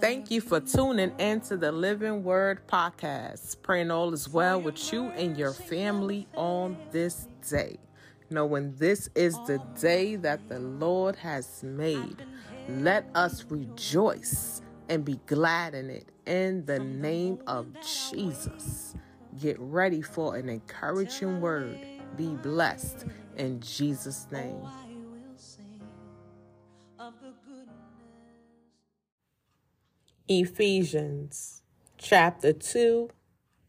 Thank you for tuning into the Living Word podcast. Praying all is well with you and your family on this day. Knowing this is the day that the Lord has made. Let us rejoice and be glad in it in the name of Jesus. Get ready for an encouraging word. Be blessed in Jesus' name. Ephesians chapter 2,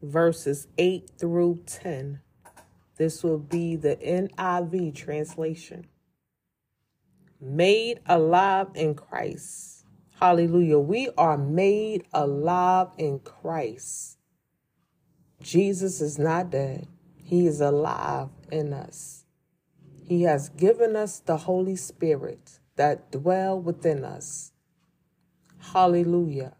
verses 8 through 10. This will be the NIV translation. Made alive in Christ. Hallelujah. We are made alive in Christ. Jesus is not dead, He is alive in us. He has given us the Holy Spirit that dwell within us. Hallelujah.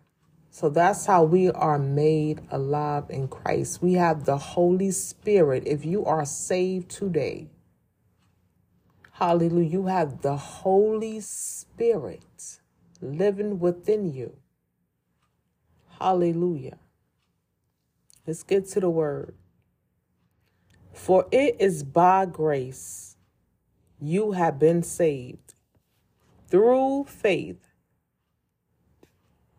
So that's how we are made alive in Christ. We have the Holy Spirit. If you are saved today, hallelujah, you have the Holy Spirit living within you. Hallelujah. Let's get to the word. For it is by grace you have been saved through faith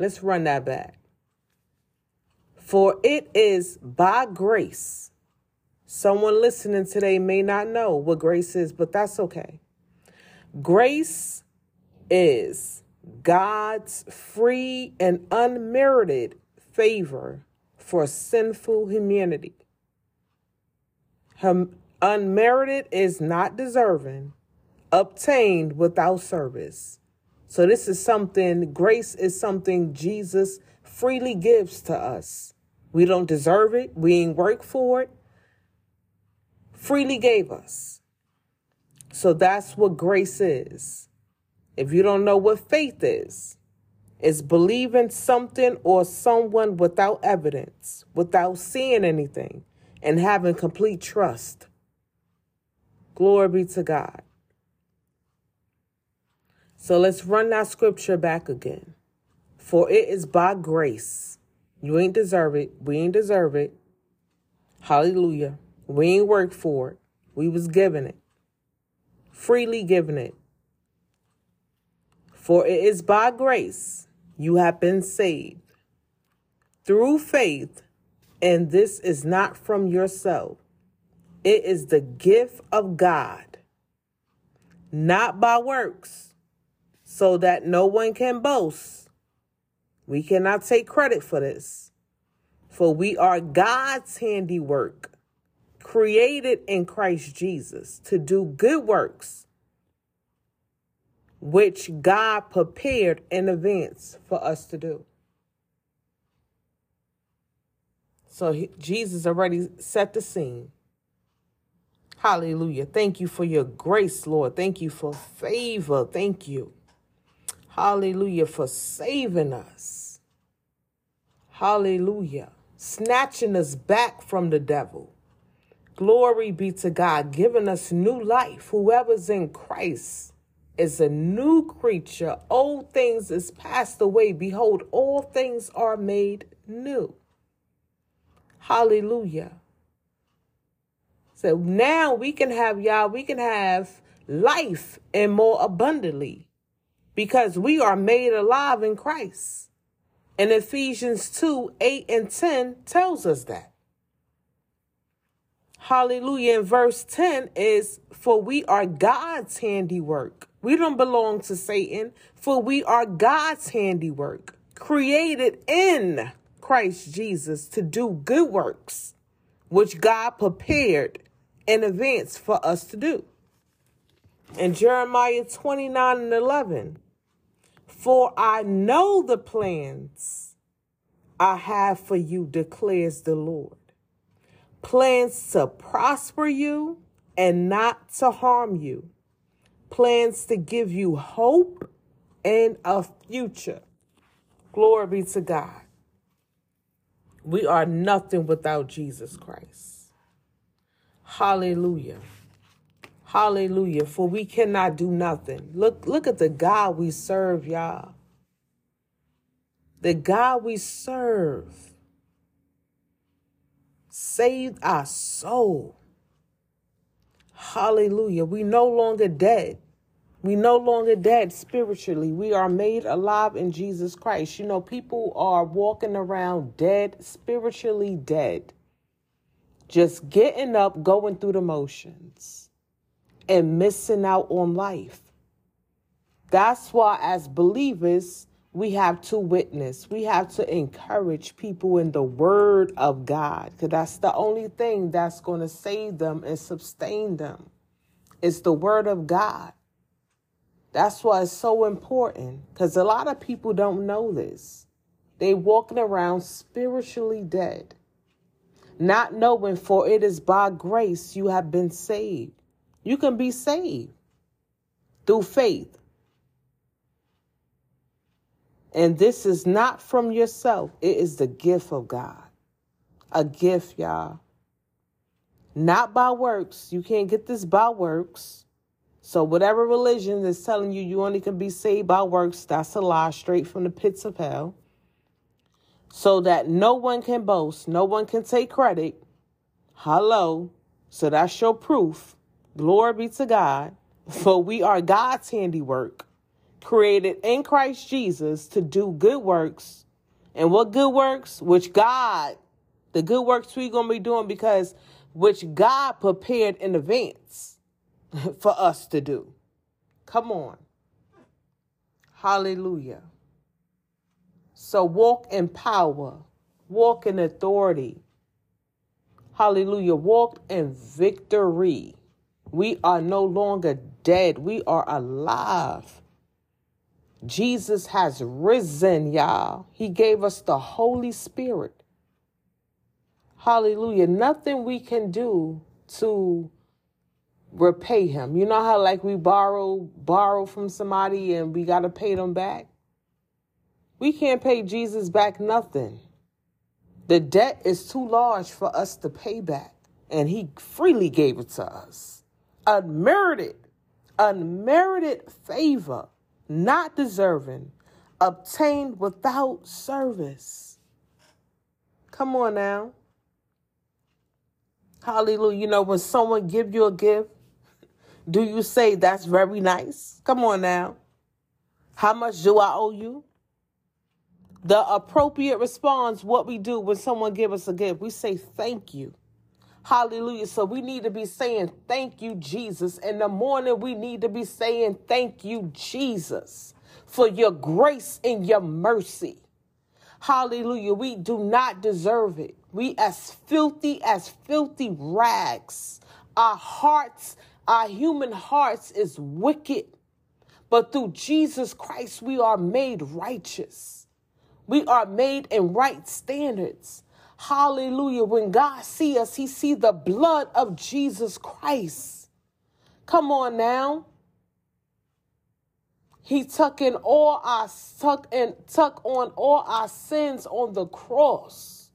Let's run that back. For it is by grace. Someone listening today may not know what grace is, but that's okay. Grace is God's free and unmerited favor for sinful humanity. unmerited is not deserving, obtained without service. So this is something, grace is something Jesus freely gives to us. We don't deserve it. We ain't work for it. Freely gave us. So that's what grace is. If you don't know what faith is, it's believing something or someone without evidence, without seeing anything, and having complete trust. Glory be to God. So let's run that scripture back again. For it is by grace. You ain't deserve it. We ain't deserve it. Hallelujah. We ain't worked for it. We was given it. Freely given it. For it is by grace you have been saved through faith, and this is not from yourself. It is the gift of God, not by works so that no one can boast. We cannot take credit for this, for we are God's handiwork, created in Christ Jesus to do good works, which God prepared in advance for us to do. So he, Jesus already set the scene. Hallelujah. Thank you for your grace, Lord. Thank you for favor. Thank you. Hallelujah for saving us. Hallelujah. Snatching us back from the devil. Glory be to God, giving us new life. Whoever's in Christ is a new creature. Old things is passed away. Behold, all things are made new. Hallelujah. So now we can have y'all, we can have life and more abundantly because we are made alive in Christ. And Ephesians 2 8 and 10 tells us that. Hallelujah. And verse 10 is, For we are God's handiwork. We don't belong to Satan, for we are God's handiwork, created in Christ Jesus to do good works, which God prepared in advance for us to do. In Jeremiah 29 and 11, for I know the plans I have for you, declares the Lord. Plans to prosper you and not to harm you. Plans to give you hope and a future. Glory be to God. We are nothing without Jesus Christ. Hallelujah. Hallelujah. For we cannot do nothing. Look, look at the God we serve, y'all. The God we serve saved our soul. Hallelujah. We no longer dead. We no longer dead spiritually. We are made alive in Jesus Christ. You know, people are walking around dead, spiritually dead. Just getting up, going through the motions, and missing out on life. That's why, as believers, we have to witness. We have to encourage people in the word of God because that's the only thing that's going to save them and sustain them. It's the word of God. That's why it's so important because a lot of people don't know this. They walking around spiritually dead, not knowing for it is by grace you have been saved. You can be saved through faith. And this is not from yourself. It is the gift of God. A gift, y'all. Not by works. You can't get this by works. So whatever religion is telling you you only can be saved by works, that's a lie straight from the pits of hell. So that no one can boast, no one can take credit. Hello. So that's your proof. Glory be to God. For we are God's handiwork, created in Christ Jesus to do good works. And what good works? Which God, the good works we're going to be doing because which God prepared in advance for us to do. Come on. Hallelujah. So walk in power, walk in authority. Hallelujah. Walk in victory. We are no longer dead, we are alive. Jesus has risen, y'all. He gave us the Holy Spirit. Hallelujah. Nothing we can do to repay him. You know how like we borrow borrow from somebody and we got to pay them back? We can't pay Jesus back nothing. The debt is too large for us to pay back, and he freely gave it to us. Unmerited, unmerited favor not deserving, obtained without service. Come on now. Hallelujah. You know, when someone give you a gift, do you say that's very nice? Come on now. How much do I owe you? The appropriate response, what we do when someone give us a gift, we say thank you. Hallelujah. So we need to be saying, Thank you, Jesus. In the morning, we need to be saying, Thank you, Jesus, for your grace and your mercy. Hallelujah. We do not deserve it. We, as filthy as filthy rags, our hearts, our human hearts is wicked. But through Jesus Christ, we are made righteous. We are made in right standards. Hallelujah. When God see us, he see the blood of Jesus Christ. Come on now. He took in all our tuck and tuck on all our sins on the cross.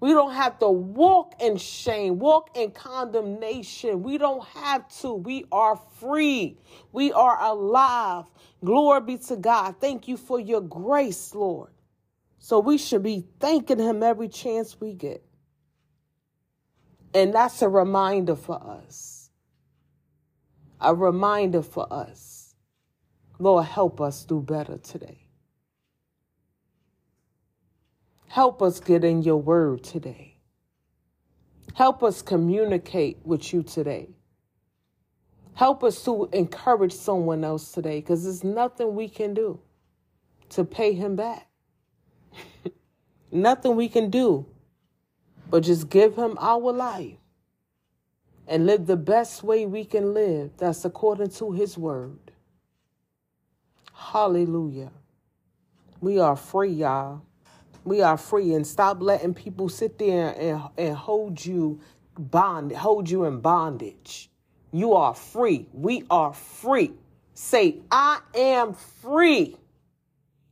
We don't have to walk in shame, walk in condemnation. We don't have to. We are free. We are alive. Glory be to God. Thank you for your grace, Lord. So we should be thanking him every chance we get. And that's a reminder for us. A reminder for us. Lord, help us do better today. Help us get in your word today. Help us communicate with you today. Help us to encourage someone else today because there's nothing we can do to pay him back. Nothing we can do but just give him our life and live the best way we can live that's according to his word. Hallelujah. We are free, y'all. We are free and stop letting people sit there and, and hold you bond hold you in bondage. You are free. We are free. Say, I am free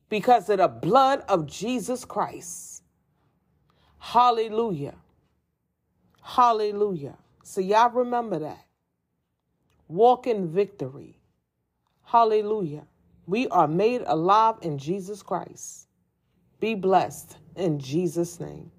because of the blood of Jesus Christ. Hallelujah. Hallelujah. So, y'all remember that. Walk in victory. Hallelujah. We are made alive in Jesus Christ. Be blessed in Jesus' name.